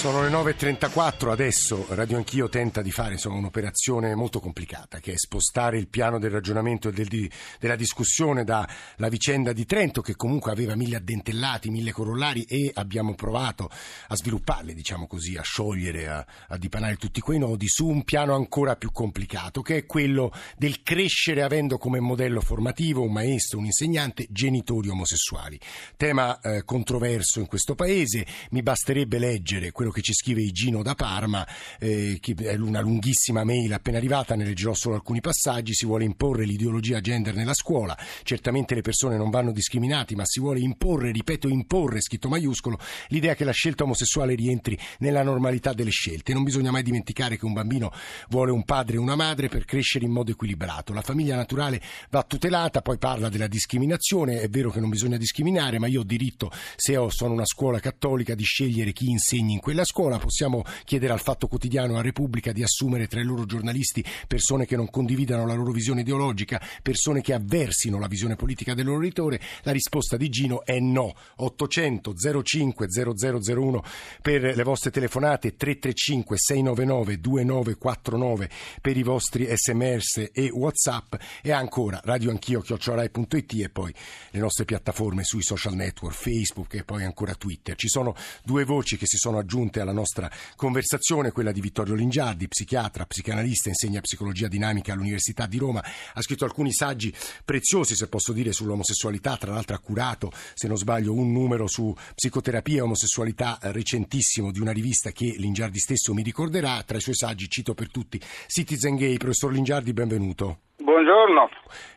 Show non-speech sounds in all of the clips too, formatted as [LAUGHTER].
Sono le 9.34, adesso Radio Anch'io tenta di fare insomma, un'operazione molto complicata, che è spostare il piano del ragionamento e del, di, della discussione dalla vicenda di Trento, che comunque aveva mille addentellati, mille corollari, e abbiamo provato a svilupparli, diciamo così, a sciogliere, a, a dipanare tutti quei nodi, su un piano ancora più complicato, che è quello del crescere avendo come modello formativo un maestro, un insegnante, genitori omosessuali. Tema eh, controverso in questo paese, mi basterebbe leggere quello quello che ci scrive Igino da Parma, eh, che è una lunghissima mail appena arrivata, ne leggerò solo alcuni passaggi, si vuole imporre l'ideologia gender nella scuola, certamente le persone non vanno discriminate, ma si vuole imporre, ripeto imporre, scritto maiuscolo, l'idea che la scelta omosessuale rientri nella normalità delle scelte. Non bisogna mai dimenticare che un bambino vuole un padre e una madre per crescere in modo equilibrato. La famiglia naturale va tutelata, poi parla della discriminazione, è vero che non bisogna discriminare, ma io ho diritto, se sono una scuola cattolica, di scegliere chi insegni in quella della scuola, possiamo chiedere al Fatto Quotidiano a Repubblica di assumere tra i loro giornalisti persone che non condividano la loro visione ideologica, persone che avversino la visione politica del loro editore. La risposta di Gino è no. 800 05 0001 per le vostre telefonate, 335 699 2949 per i vostri sms e whatsapp e ancora radioanchio chiocciorai.it e poi le nostre piattaforme sui social network, Facebook e poi ancora Twitter. Ci sono due voci che si sono aggiunte aggiunte alla nostra conversazione, quella di Vittorio Lingiardi, psichiatra, psicanalista, insegna psicologia dinamica all'Università di Roma, ha scritto alcuni saggi preziosi, se posso dire, sull'omosessualità, tra l'altro ha curato, se non sbaglio, un numero su psicoterapia e omosessualità recentissimo di una rivista che Lingiardi stesso mi ricorderà, tra i suoi saggi cito per tutti Citizen Gay, professor Lingiardi, benvenuto. Buongiorno.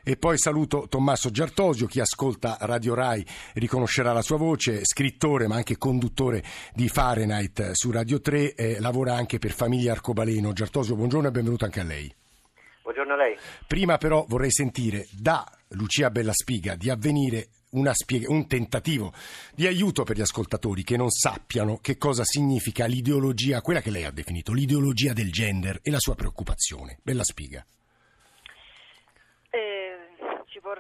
E poi saluto Tommaso Giartosio, chi ascolta Radio Rai riconoscerà la sua voce, scrittore ma anche conduttore di Fahrenheit su Radio 3, eh, lavora anche per Famiglia Arcobaleno. Giartosio, buongiorno e benvenuto anche a lei. Buongiorno a lei. Prima però vorrei sentire da Lucia Bellaspiga di avvenire Spiega, un tentativo di aiuto per gli ascoltatori che non sappiano che cosa significa l'ideologia, quella che lei ha definito, l'ideologia del gender e la sua preoccupazione. Bella spiga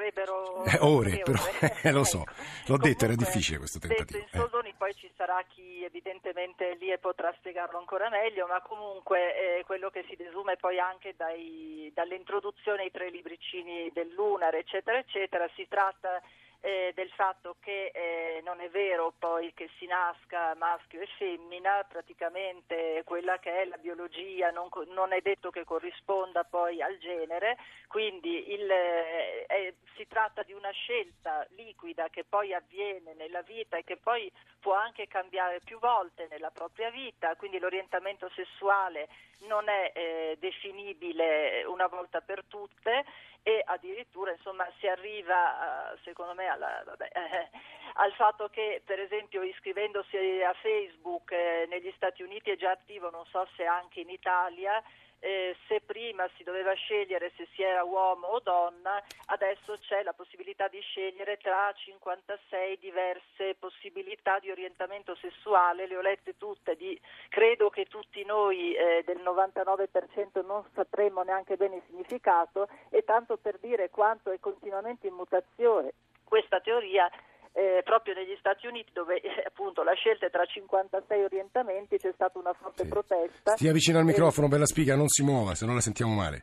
vorrebbero eh, ore, però eh, [LAUGHS] lo so, l'ho detto, era difficile questo tentativo. Detto in soldoni, eh. poi ci sarà chi evidentemente lì e potrà spiegarlo ancora meglio, ma comunque eh, quello che si desume poi anche dai, dall'introduzione ai tre libricini del Lunar, eccetera, eccetera, si tratta eh, del fatto che eh, non è vero poi che si nasca maschio e femmina, praticamente quella che è la biologia non, non è detto che corrisponda poi al genere, quindi il, eh, si tratta di una scelta liquida che poi avviene nella vita e che poi può anche cambiare più volte nella propria vita, quindi l'orientamento sessuale non è eh, definibile una volta per tutte e addirittura insomma, si arriva secondo me alla, vabbè, eh, [LAUGHS] al fatto che per esempio iscrivendosi a Facebook eh, negli Stati Uniti è già attivo, non so se anche in Italia, eh, se prima si doveva scegliere se si era uomo o donna, adesso c'è la possibilità di scegliere tra 56 diverse possibilità di orientamento sessuale, le ho lette tutte, di, credo che tutti noi eh, del 99% non sapremmo neanche bene il significato e tanto per dire quanto è continuamente in mutazione questa teoria eh, proprio negli Stati Uniti dove eh, appunto la scelta è tra 56 orientamenti c'è stata una forte sì. protesta. Stia vicino al microfono, bella spiga, non si muova, se no la sentiamo male.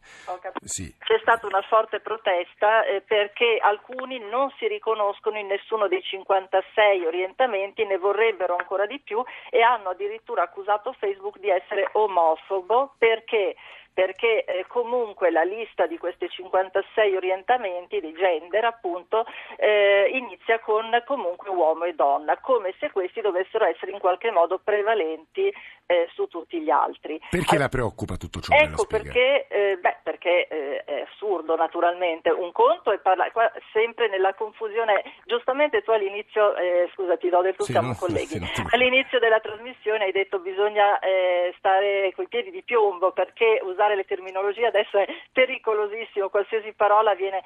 Sì. C'è stata una forte protesta eh, perché alcuni non si riconoscono in nessuno dei 56 orientamenti, ne vorrebbero ancora di più e hanno addirittura accusato Facebook di essere omofobo perché perché eh, comunque la lista di questi 56 orientamenti di gender appunto eh, inizia con comunque uomo e donna, come se questi dovessero essere in qualche modo prevalenti eh, su tutti gli altri. Perché la preoccupa tutto ciò? Ecco perché, eh, beh, perché eh, è assurdo naturalmente. Un conto è parlare sempre nella confusione, giustamente tu all'inizio, eh, scusa ti do del tu, sì, siamo no, colleghi, sì, all'inizio della trasmissione hai detto bisogna stare coi piedi di piombo perché usare usare le terminologie adesso è pericolosissimo, qualsiasi parola viene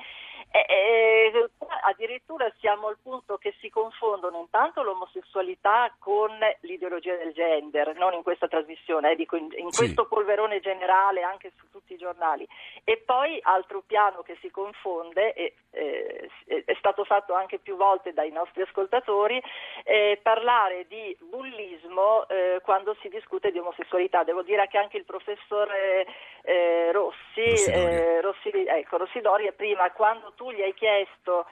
e, e, addirittura siamo al punto che si confondono intanto l'omosessualità con l'ideologia del gender, non in questa trasmissione, eh, dico in, in sì. questo polverone generale anche su tutti i giornali. E poi altro piano che si confonde, e, eh, stato fatto anche più volte dai nostri ascoltatori, eh, parlare di bullismo eh, quando si discute di omosessualità. Devo dire che anche il professore eh, Rossi, Rossidori. Rossi, ecco, Rossidori prima quando tu gli hai chiesto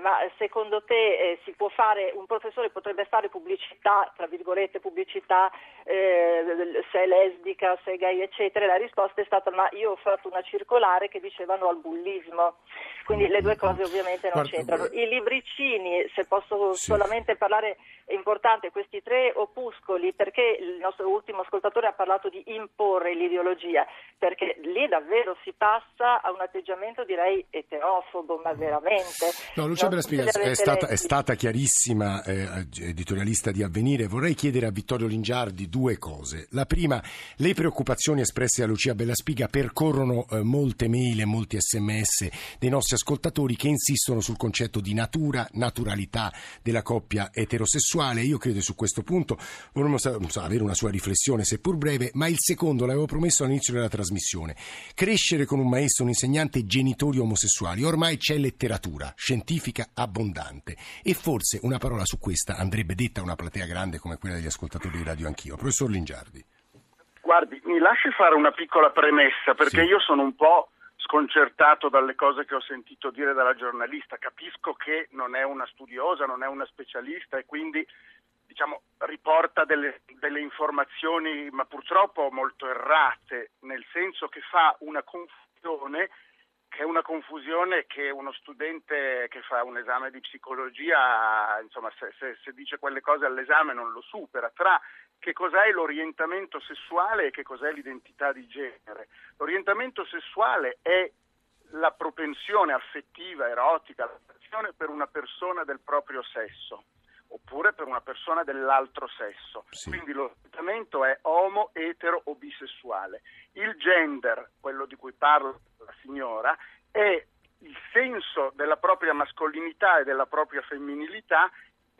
ma secondo te si può fare, un professore potrebbe fare pubblicità, tra virgolette pubblicità, se è lesbica, se è gay eccetera, la risposta è stata ma io ho fatto una circolare che dicevano al bullismo. Quindi le due cose ovviamente non Guarda, c'entrano. eh, I libricini, se posso Sì. solamente parlare, è importante questi tre opuscoli, perché il nostro ultimo ascoltatore ha parlato di imporre l'ideologia, perché lì davvero si passa a un atteggiamento direi eterofobo, ma veramente. No, Lucia le è stata, è stata chiarissima, eh, editorialista di Avvenire. Vorrei chiedere a Vittorio Lingiardi due cose. La prima, le preoccupazioni espresse da Lucia Bellaspiga percorrono eh, molte mail e molti sms dei nostri ascoltatori che insistono sul concetto di natura, naturalità della coppia eterosessuale. Io credo su questo punto vorremmo so, avere una sua riflessione, seppur breve, ma il secondo l'avevo promesso all'inizio della trasmissione. Crescere con un maestro, un insegnante, genitori omosessuali. Ormai c'è letteratura scientifica abbondante e forse una parola su questa andrebbe detta a una platea grande come quella degli ascoltatori di Radio Anch'io. Professor Lingiardi. Guardi, mi lasci fare una piccola premessa perché Sì. io sono un po' sconcertato dalle cose che ho sentito dire dalla giornalista. Capisco che non è una studiosa, non è una specialista e quindi diciamo, riporta delle, delle informazioni ma purtroppo molto errate, nel senso che fa una confusione che è una confusione che uno studente che fa un esame di psicologia, insomma, se, se- se dice quelle cose all'esame non lo supera, tra che cos'è l'orientamento sessuale e che cos'è l'identità di genere. L'orientamento sessuale è la propensione affettiva, erotica, per una persona del proprio sesso oppure per una persona dell'altro sesso. Sì. Quindi l'orientamento è omo, etero o bisessuale. Il gender, quello di cui parla la signora, è il senso della propria mascolinità e della propria femminilità,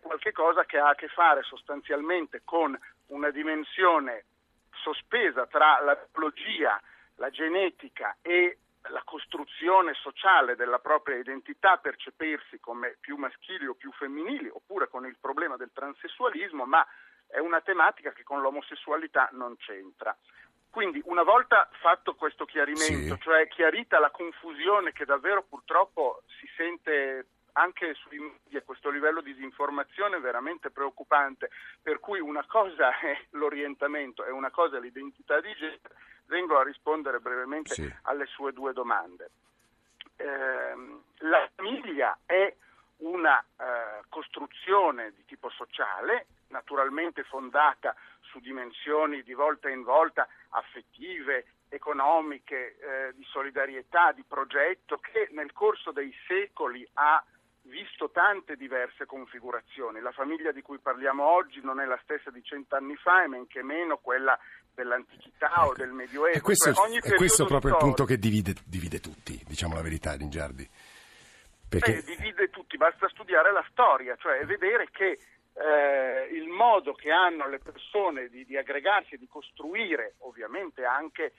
qualche cosa che ha a che fare sostanzialmente con una dimensione sospesa tra la biologia, la genetica e la costruzione sociale della propria identità, percepirsi come più maschili o più femminili, oppure con il problema del transessualismo, ma è una tematica che con l'omosessualità non c'entra. Quindi una volta fatto questo chiarimento, Sì. cioè chiarita la confusione che davvero purtroppo si sente anche sui media, questo livello di disinformazione è veramente preoccupante, per cui una cosa è l'orientamento e una cosa è l'identità di genere, vengo a rispondere brevemente Sì. alle sue due domande. Ehm, la famiglia è una eh, costruzione di tipo sociale, naturalmente fondata su dimensioni di volta in volta affettive, economiche, eh, di solidarietà, di progetto, che nel corso dei secoli ha visto tante diverse configurazioni. La famiglia di cui parliamo oggi non è la stessa di cent'anni fa e men che meno quella dell'antichità o del Medioevo. E questo, Cioè, è- questo proprio il storico- punto che divide, divide tutti, diciamo la verità, Lingiardi. Perché... Eh, divide tutti, basta studiare la storia, cioè vedere che eh, il modo che hanno le persone di, di aggregarsi e di costruire, ovviamente anche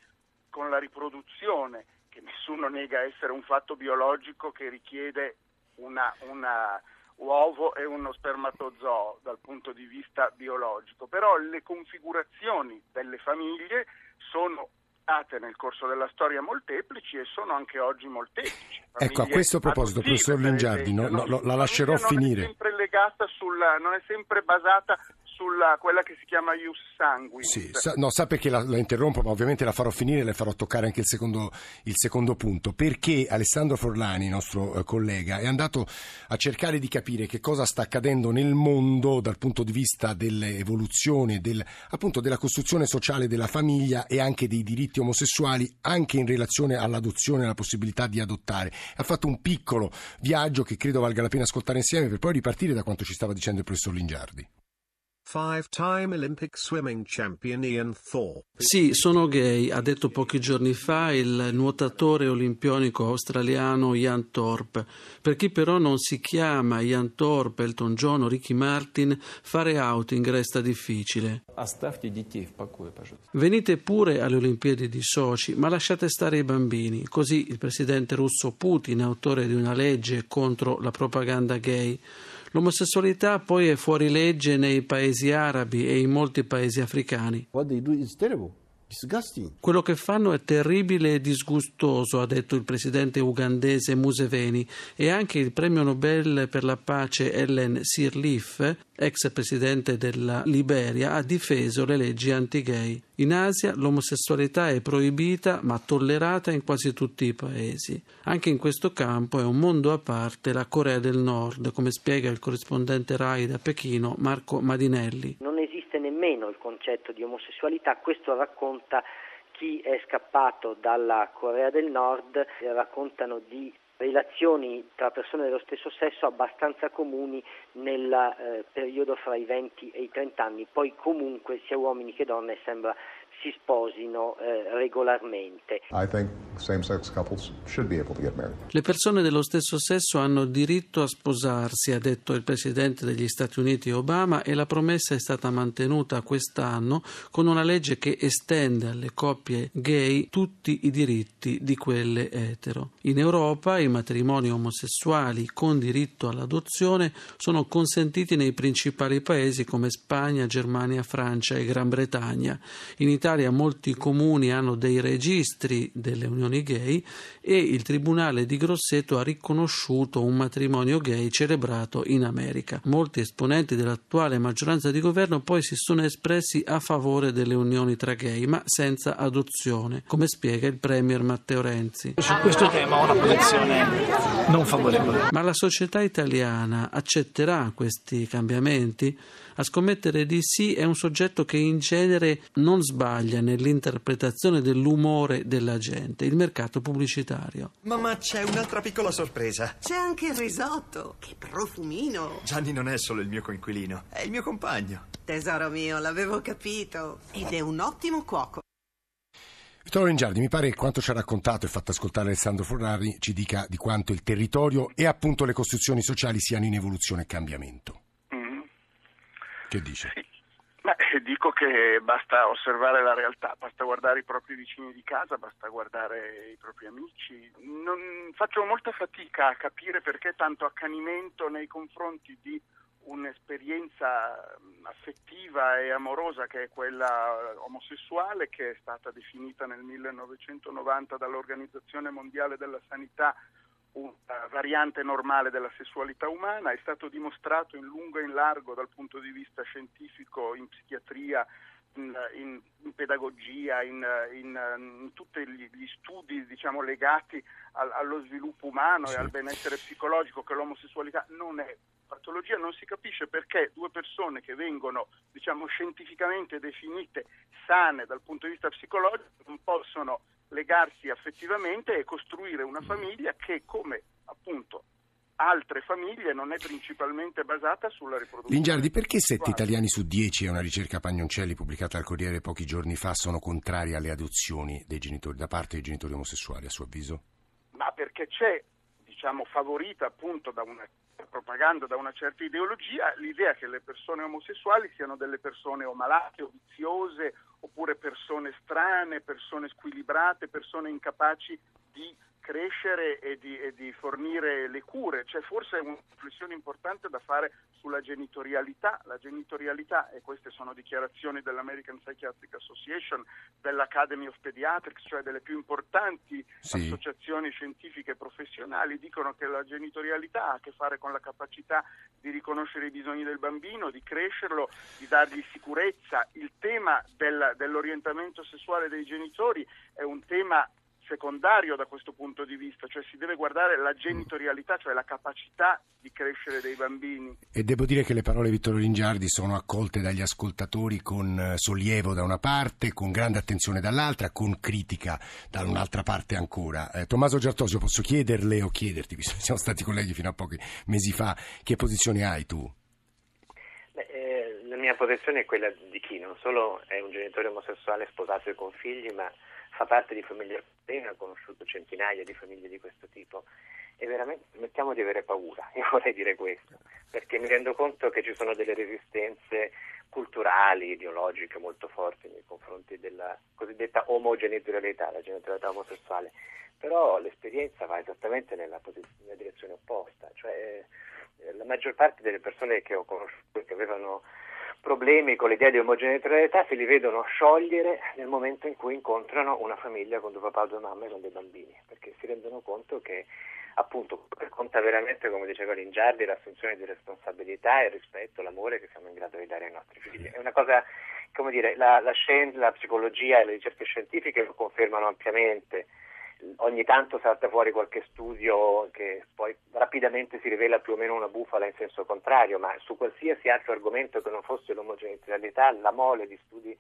con la riproduzione, che nessuno nega essere un fatto biologico che richiede una, una uovo e uno spermatozoo dal punto di vista biologico, però le configurazioni delle famiglie sono state nel corso della storia molteplici e sono anche oggi molteplici. Ecco, a Famiglie questo proposito, professor Lingiardi, no, no, la La lascerò finire. Non è sempre legata sulla, non è sempre basata sulla quella che si chiama ius sanguinis. Sì, sa, no, sa perché la, la interrompo, ma ovviamente la farò finire e le farò toccare anche il secondo, il secondo punto. Perché Alessandro Forlani, nostro eh, collega, è andato a cercare di capire che cosa sta accadendo nel mondo dal punto di vista dell'evoluzione, del, appunto della costruzione sociale della famiglia e anche dei diritti omosessuali, anche in relazione all'adozione e alla possibilità di adottare. Ha fatto un piccolo viaggio che credo valga la pena ascoltare insieme per poi ripartire da quanto ci stava dicendo il professor Lingiardi. Sì, sono gay, ha detto pochi giorni fa il nuotatore olimpionico australiano Ian Thorpe. Per chi però non si chiama Ian Thorpe, Elton John o Ricky Martin, fare outing resta difficile. Venite pure alle Olimpiadi di Sochi, ma lasciate stare i bambini. Così il presidente russo Putin, autore di una legge contro la propaganda gay, L'omosessualità poi è fuori legge nei paesi arabi e in molti paesi africani. What they do is terrible. Quello che fanno è terribile e disgustoso, ha detto il presidente ugandese Museveni e anche il premio Nobel per la pace Ellen Sirleaf, ex presidente della Liberia, ha difeso le leggi anti-gay. In Asia l'omosessualità è proibita ma tollerata in quasi tutti i paesi. Anche in questo campo è un mondo a parte la Corea del Nord, come spiega il corrispondente RAI da Pechino Marco Madinelli. Non esiste nemmeno il concetto di omosessualità, questo racconta chi è scappato dalla Corea del Nord, raccontano di relazioni tra persone dello stesso sesso abbastanza comuni nel eh, periodo fra i 20 e i 30 anni, poi comunque sia uomini che donne sembra si sposino eh, regolarmente. Le persone dello stesso sesso hanno diritto a sposarsi, ha detto il presidente degli Stati Uniti Obama e la promessa è stata mantenuta quest'anno con una legge che estende alle coppie gay tutti i diritti di quelle etero. In Europa i matrimoni omosessuali con diritto all'adozione sono consentiti nei principali paesi come Spagna, Germania, Francia e Gran Bretagna. In Italia Italia molti comuni hanno dei registri delle unioni gay e il Tribunale di Grosseto ha riconosciuto un matrimonio gay celebrato in America. Molti esponenti dell'attuale maggioranza di governo poi si sono espressi a favore delle unioni tra gay, ma senza adozione, come spiega il Premier Matteo Renzi. Su questo tema ho una posizione non favorevole. Ma la società italiana accetterà questi cambiamenti? A scommettere di sì è un soggetto che in genere non sbaglia nell'interpretazione dell'umore della gente, il mercato pubblicitario. Mamma, c'è un'altra piccola sorpresa. C'è anche il risotto. Che profumino. Gianni non è solo il mio coinquilino, è il mio compagno. Tesoro mio, l'avevo capito. Ed è un ottimo cuoco. Vittorio Ringiardi, mi pare che quanto ci ha raccontato e fatto ascoltare Alessandro Ferrari ci dica di quanto il territorio e appunto le costruzioni sociali siano in evoluzione e cambiamento. Che dice? Beh, dico che basta osservare la realtà, basta guardare i propri vicini di casa, basta guardare i propri amici. Non, faccio molta fatica a capire perché tanto accanimento nei confronti di un'esperienza affettiva e amorosa che è quella omosessuale che è stata definita nel 1990 dall'Organizzazione Mondiale della Sanità una variante normale della sessualità umana, è stato dimostrato in lungo e in largo dal punto di vista scientifico, in psichiatria, in, in, in pedagogia, in, in tutti gli studi diciamo, legati al, allo sviluppo umano sì. e al benessere psicologico che l'omosessualità non è patologia, non si capisce perché due persone che vengono diciamo, scientificamente definite sane dal punto di vista psicologico non possono legarsi affettivamente e costruire una famiglia che come appunto altre famiglie non è principalmente basata sulla riproduzione. Lingiardi, perché 7 italiani su 10, è una ricerca Pagnoncelli pubblicata al Corriere pochi giorni fa, sono contrari alle adozioni genitori, da parte dei genitori omosessuali, a suo avviso? Ma perché c'è, diciamo, favorita appunto da una propaganda, da una certa ideologia, l'idea che le persone omosessuali siano delle persone o malate o viziose oppure persone strane, persone squilibrate, persone incapaci di crescere e di, e di, fornire le cure. C'è forse una riflessione importante da fare sulla genitorialità. La genitorialità, e queste sono dichiarazioni dell'American Psychiatric Association, dell'Academy of Pediatrics, cioè delle più importanti sì. associazioni scientifiche e professionali, dicono che la genitorialità ha a che fare con la capacità di riconoscere i bisogni del bambino, di crescerlo, di dargli sicurezza. Il tema del, dell'orientamento sessuale dei genitori è un tema secondario da questo punto di vista, cioè si deve guardare la genitorialità, cioè la capacità di crescere dei bambini. E devo dire che le parole di Vittorio Ringiardi sono accolte dagli ascoltatori con eh, sollievo da una parte, con grande attenzione dall'altra, con critica da un'altra parte ancora. Eh, Tommaso Giartosio, posso chiederle o chiederti, visto che siamo stati colleghi fino a pochi mesi fa, che posizione hai tu? Eh, la mia posizione è quella di chi non solo è un genitore omosessuale sposato e con figli, ma fa parte di famiglie ha conosciuto centinaia di famiglie di questo tipo e veramente smettiamo di avere paura, [LAUGHS] io vorrei dire questo, perché mi rendo conto che ci sono delle resistenze culturali, ideologiche molto forti nei confronti della cosiddetta omogenitorialità, la genitorialità omosessuale, però l'esperienza va esattamente nella, nella direzione opposta, cioè eh, la maggior parte delle persone che ho conosciuto che avevano problemi con l'idea di omogenitorialità si li vedono sciogliere nel momento in cui incontrano una famiglia con due papà, due mamme e con dei bambini, perché si rendono conto che appunto conta veramente, come diceva Lingiardi, l'assunzione di responsabilità, il rispetto, l'amore che siamo in grado di dare ai nostri figli. È una cosa, come dire, la, la scienza, la psicologia e le ricerche scientifiche lo confermano ampiamente ogni tanto salta fuori qualche studio che poi rapidamente si rivela più o meno una bufala in senso contrario, ma su qualsiasi altro argomento che non fosse l'omogeneità, la mole di studi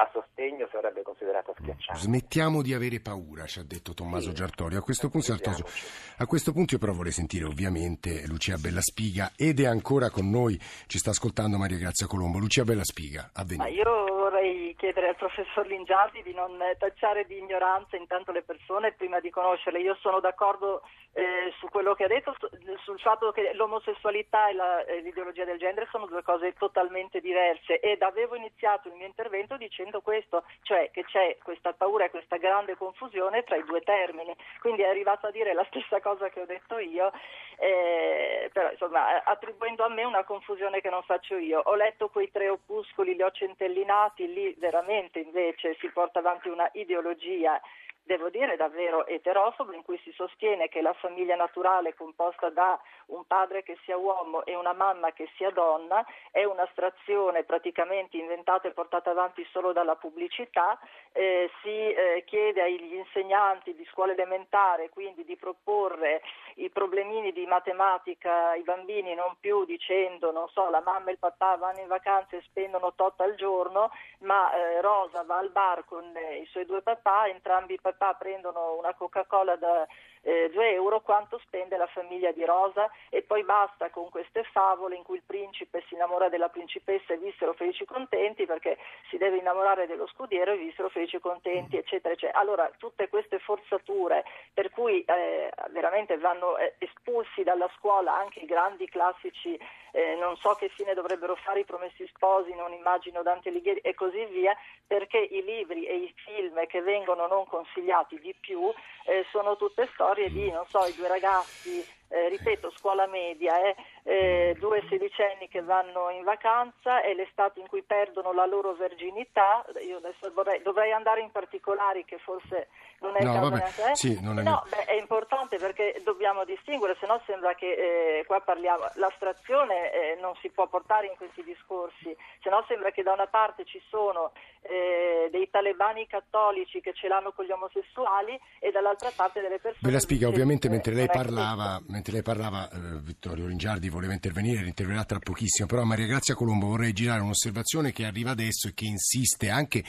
a sostegno sarebbe considerata schiacciante. Smettiamo di avere paura, ci ha detto Tommaso sì. Giartorio. A questo, punto, a questo punto io però vorrei sentire ovviamente Lucia Bellaspiga ed è ancora con noi, ci sta ascoltando Maria Grazia Colombo. Lucia Bellaspiga, avvenire. Ma io vorrei chiedere al professor Lingiardi di non tacciare di ignoranza intanto le persone prima di conoscerle. Io sono d'accordo eh, su quello che ha detto, sul fatto che l'omosessualità e, la, e, l'ideologia del genere sono due cose totalmente diverse ed avevo iniziato il mio intervento dicendo questo, cioè che c'è questa paura e questa grande confusione tra i due termini. Quindi è arrivato a dire la stessa cosa che ho detto io, eh, però insomma attribuendo a me una confusione che non faccio io. Ho letto quei tre opuscoli, li ho centellinati, lì veramente invece si porta avanti una ideologia devo dire davvero eterofobo, in cui si sostiene che la famiglia naturale composta da un padre che sia uomo e una mamma che sia donna è un'astrazione praticamente inventata e portata avanti solo dalla pubblicità, eh, si eh, chiede agli insegnanti di scuola elementare quindi di proporre i problemini di matematica ai bambini non più dicendo non so la mamma e il papà vanno in vacanza e spendono tot al giorno, ma eh, Rosa va al bar con i suoi due papà, entrambi i papà papà prendono una Coca-Cola da eh, 2 euro, quanto spende la famiglia di Rosa e poi basta con queste favole in cui il principe si innamora della principessa e vissero felici e contenti perché si deve innamorare dello scudiero e vissero felici e contenti, eccetera, eccetera. Allora, tutte queste forzature per cui eh, veramente vanno eh, espulsi dalla scuola anche i grandi classici eh, non so che fine dovrebbero fare i promessi sposi, non immagino Dante Alighieri e così via, perché i libri e i film che vengono non consigliati di più eh, sono tutte storie di, non so, i due ragazzi eh, ripeto, scuola media, eh, eh, due sedicenni che vanno in vacanza, è l'estate in cui perdono la loro verginità, io adesso vorrei, dovrei andare in particolari che forse non è no, caso vabbè, sì, non è... No, beh, è importante perché dobbiamo distinguere, se no sembra che eh, qua parliamo, l'astrazione eh, non si può portare in questi discorsi, se no sembra che da una parte ci sono eh, dei talebani cattolici che ce l'hanno con gli omosessuali e dall'altra parte delle persone... Ve la spiega ovviamente mentre lei parlava mentre lei parlava, eh, Vittorio Ringiardi voleva intervenire, interverrà tra pochissimo, però Maria Grazia Colombo vorrei girare un'osservazione che arriva adesso e che insiste anche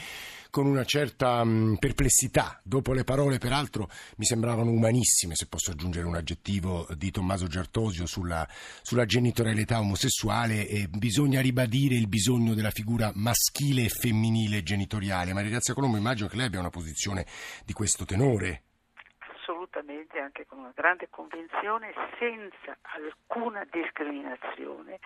con una certa mh, perplessità. Dopo le parole, peraltro, mi sembravano umanissime, se posso aggiungere un aggettivo di Tommaso Giartosio sulla, sulla genitorialità omosessuale, e bisogna ribadire il bisogno della figura maschile e femminile genitoriale. Maria Grazia Colombo, immagino che lei abbia una posizione di questo tenore assolutamente anche con una grande convinzione, senza alcuna discriminazione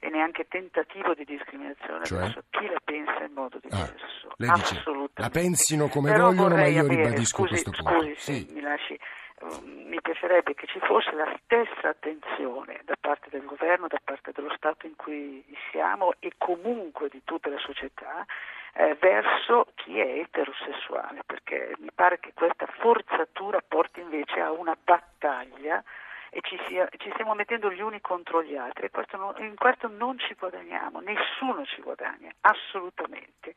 e neanche tentativo di discriminazione cioè? verso chi la pensa in modo ah, diverso. Ah, lei dice, la pensino come Però vogliono, ma io avere, ribadisco scusi, questo punto. Scusi, sì. mi lasci um, mi piacerebbe che ci fosse la stessa attenzione da parte del governo, da parte dello Stato in cui siamo e comunque di tutta la società eh, verso chi è eterosessuale, perché mi pare che questa forzatura porti invece a una battaglia e ci, sia, ci, stiamo mettendo gli uni contro gli altri e non, in questo non ci guadagniamo, nessuno ci guadagna, assolutamente.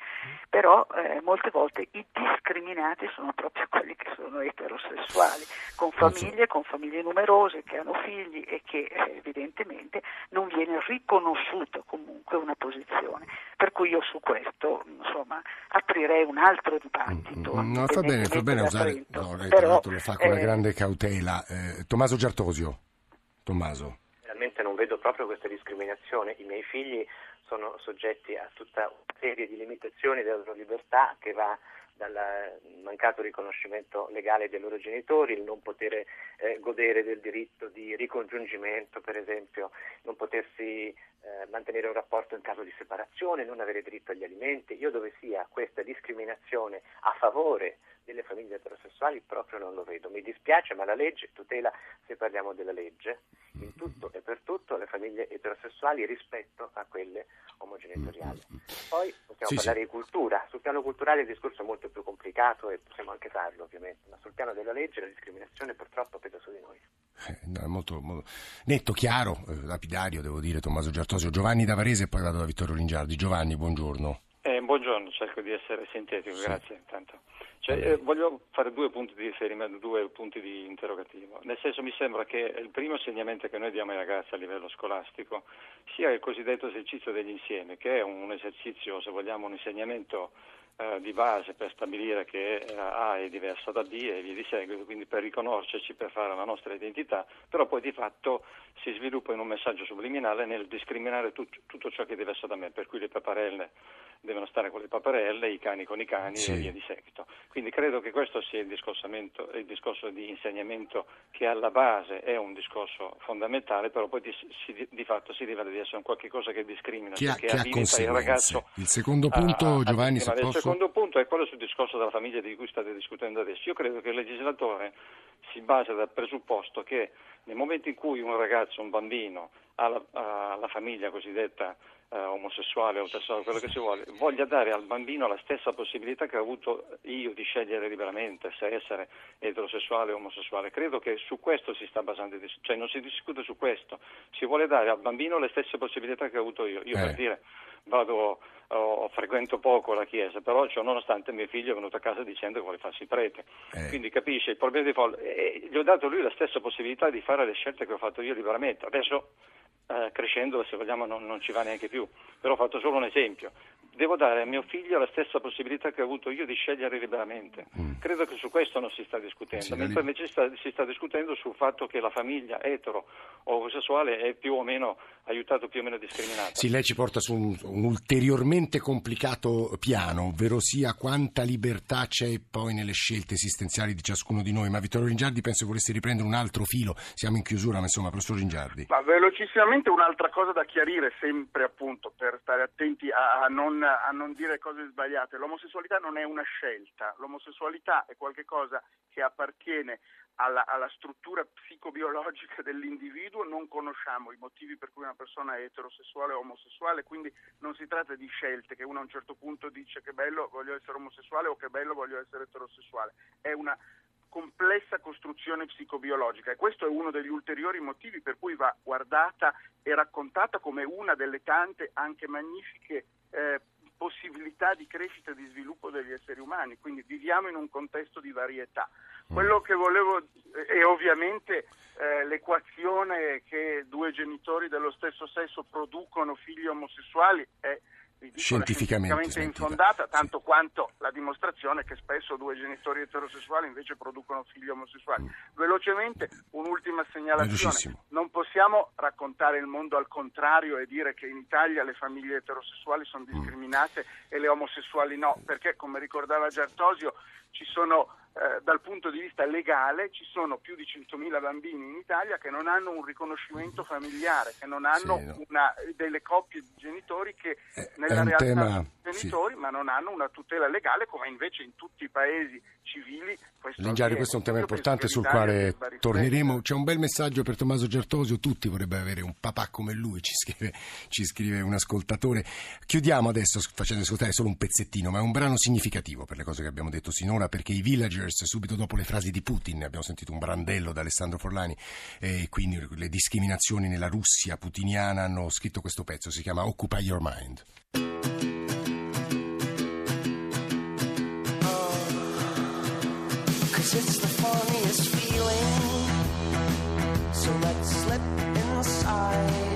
Però eh, molte volte i discriminati sono proprio quelli che sono eterosessuali, con famiglie, con famiglie numerose, che hanno figli e che eh, evidentemente non viene riconosciuta comunque una posizione. Per cui io su questo insomma, aprirei un altro dibattito. Mm, no, fa bene, fa bene usare, no, lei Però, lo fa con eh, grande cautela. Eh, Tommaso Giartosio. Tommaso. personalmente non vedo proprio questa discriminazione. I miei figli sono soggetti a tutta una serie di limitazioni della loro libertà che va dal mancato riconoscimento legale dei loro genitori, il non poter eh, godere del diritto di ricongiungimento, per esempio, non potersi eh, mantenere un rapporto in caso di separazione, non avere diritto agli alimenti. Io dove sia questa discriminazione a favore delle famiglie eterosessuali proprio non lo vedo. Mi dispiace, ma la legge tutela, se parliamo della legge, in tutto e per tutto le famiglie eterosessuali rispetto a quelle omogenitoriali. Poi possiamo sì, parlare sì. di cultura. Sul piano culturale il discorso è molto più complicato e possiamo anche farlo ovviamente, ma sul piano della legge la discriminazione purtroppo pesa su di noi. Eh, molto, molto, netto, chiaro, eh, lapidario devo dire, Tommaso Giartosio. Giovanni Davarese e poi vado da Vittorio Ringiardi. Giovanni, buongiorno. Eh, buongiorno, cerco di essere sintetico, sì. grazie intanto. Cioè, eh, voglio fare due punti di riferimento, due punti di interrogativo. Nel senso mi sembra che il primo insegnamento che noi diamo ai ragazzi a livello scolastico sia il cosiddetto esercizio degli insiemi, che è un esercizio, se vogliamo, un insegnamento eh, di base per stabilire che eh, A è diversa da B e via di seguito, quindi per riconoscerci, per fare la nostra identità, però poi di fatto si sviluppa in un messaggio subliminale nel discriminare tut- tutto ciò che è diverso da me, per cui le paparelle devono stare con le paperelle, i cani con i cani sì. e via di seguito. Quindi credo che questo sia il, il, discorso di insegnamento che alla base è un discorso fondamentale, però poi di, si, di fatto si rivela di essere un qualche cosa che discrimina, che, ha, che, abilita il ragazzo. Il secondo punto, a, a, Giovanni, se posso... Il secondo punto è quello sul discorso della famiglia di cui state discutendo adesso. Io credo che il legislatore si basa dal presupposto che nel momento in cui un ragazzo, un bambino, ha la, ha la famiglia cosiddetta eh, omosessuale o omosessuale, quello che si vuole, voglia dare al bambino la stessa possibilità che ho avuto io di scegliere liberamente se essere eterosessuale o omosessuale. Credo che su questo si sta basando, cioè non si discute su questo, si vuole dare al bambino le stesse possibilità che ho avuto io. Io eh. per dire vado, oh, frequento poco la chiesa, però ciò nonostante mio figlio è venuto a casa dicendo che vuole farsi prete. Eh. Quindi capisce il problema di fondo. E gli ho dato lui la stessa possibilità di fare le scelte che ho fatto io liberamente. Adesso eh, crescendo, se vogliamo, non, non, ci va neanche più. Però ho fatto solo un esempio. Devo dare a mio figlio la stessa possibilità che ho avuto io di scegliere liberamente. Mm. Credo che su questo non si sta discutendo, sì, mentre invece sta, si sta discutendo sul fatto che la famiglia etero o omosessuale è più o meno aiutata più o meno discriminata. Sì, lei ci porta su un, un ulteriormente complicato piano, ovvero sia quanta libertà c'è poi nelle scelte esistenziali di ciascuno di noi. Ma Vittorio Ringiardi penso volesse riprendere un altro filo. Siamo in chiusura, ma insomma, professor Ringiardi. Ma velocissimamente un'altra cosa da chiarire, sempre appunto per stare attenti a, a, a, non, dire cose sbagliate, l'omosessualità non è una scelta, l'omosessualità è qualcosa che appartiene alla, alla, struttura psicobiologica dell'individuo, non conosciamo i motivi per cui una persona è eterosessuale o omosessuale, quindi non si tratta di scelte che uno a un certo punto dice che bello voglio essere omosessuale o che bello voglio essere eterosessuale, è una complessa costruzione psicobiologica e questo è uno degli ulteriori motivi per cui va guardata e raccontata come una delle tante anche magnifiche eh, possibilità di crescita e di sviluppo degli esseri umani, quindi viviamo in un contesto di varietà. Quello che volevo è ovviamente eh, l'equazione che due genitori dello stesso sesso producono figli omosessuali è scientificamente, infondata, tanto sì. quanto la dimostrazione che spesso due genitori eterosessuali invece producono figli omosessuali. Mm. Velocemente, un'ultima segnalazione. Non possiamo raccontare il mondo al contrario e dire che in Italia le famiglie eterosessuali sono mm. discriminate mm. e le omosessuali no, perché come ricordava Giartosio ci sono eh, dal punto di vista legale ci sono più di 100.000 bambini in Italia che non hanno un riconoscimento familiare, che non hanno sì, no. una, delle coppie di genitori che eh, nella realtà tema, sono genitori sì. ma non hanno una tutela legale come invece in tutti i paesi civili. Lingiari, questo è un tema importante sul quale torneremo. C'è un bel messaggio per Tommaso Gertosio, tutti vorrebbero avere un papà come lui, ci scrive, ci scrive un ascoltatore. Chiudiamo adesso facendo ascoltare solo un pezzettino, ma è un brano significativo per le cose che abbiamo detto sinora, perché i villagers, subito dopo le frasi di Putin, abbiamo sentito un brandello da Alessandro Forlani, e quindi le discriminazioni nella Russia putiniana hanno scritto questo pezzo, si chiama Occupy Your Mind. it's the funniest feeling. So let's slip inside,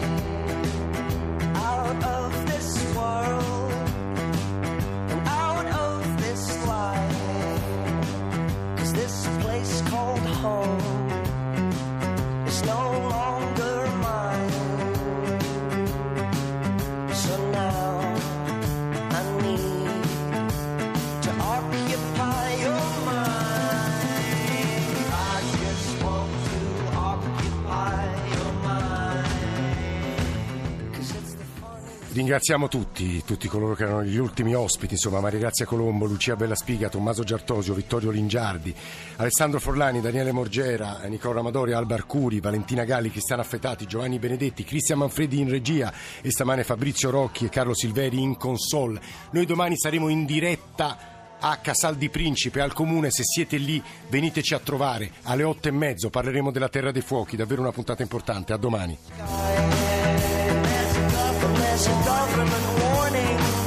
ringraziamo tutti, tutti coloro che erano gli ultimi ospiti, insomma Maria Grazia Colombo, Lucia Bellaspiga, Tommaso Giartosio, Vittorio Lingiardi, Alessandro Forlani, Daniele Morgera, Nicola Amadori, Alba Arcuri, Valentina Galli, Cristiana Affetati, Giovanni Benedetti, Cristian Manfredi in regia e stamane Fabrizio Rocchi e Carlo Silveri in console. Noi domani saremo in diretta a Casal di Principe, al comune, se siete lì veniteci a trovare alle otto e mezzo, parleremo della Terra dei Fuochi, davvero una puntata importante, a domani. It's a government warning.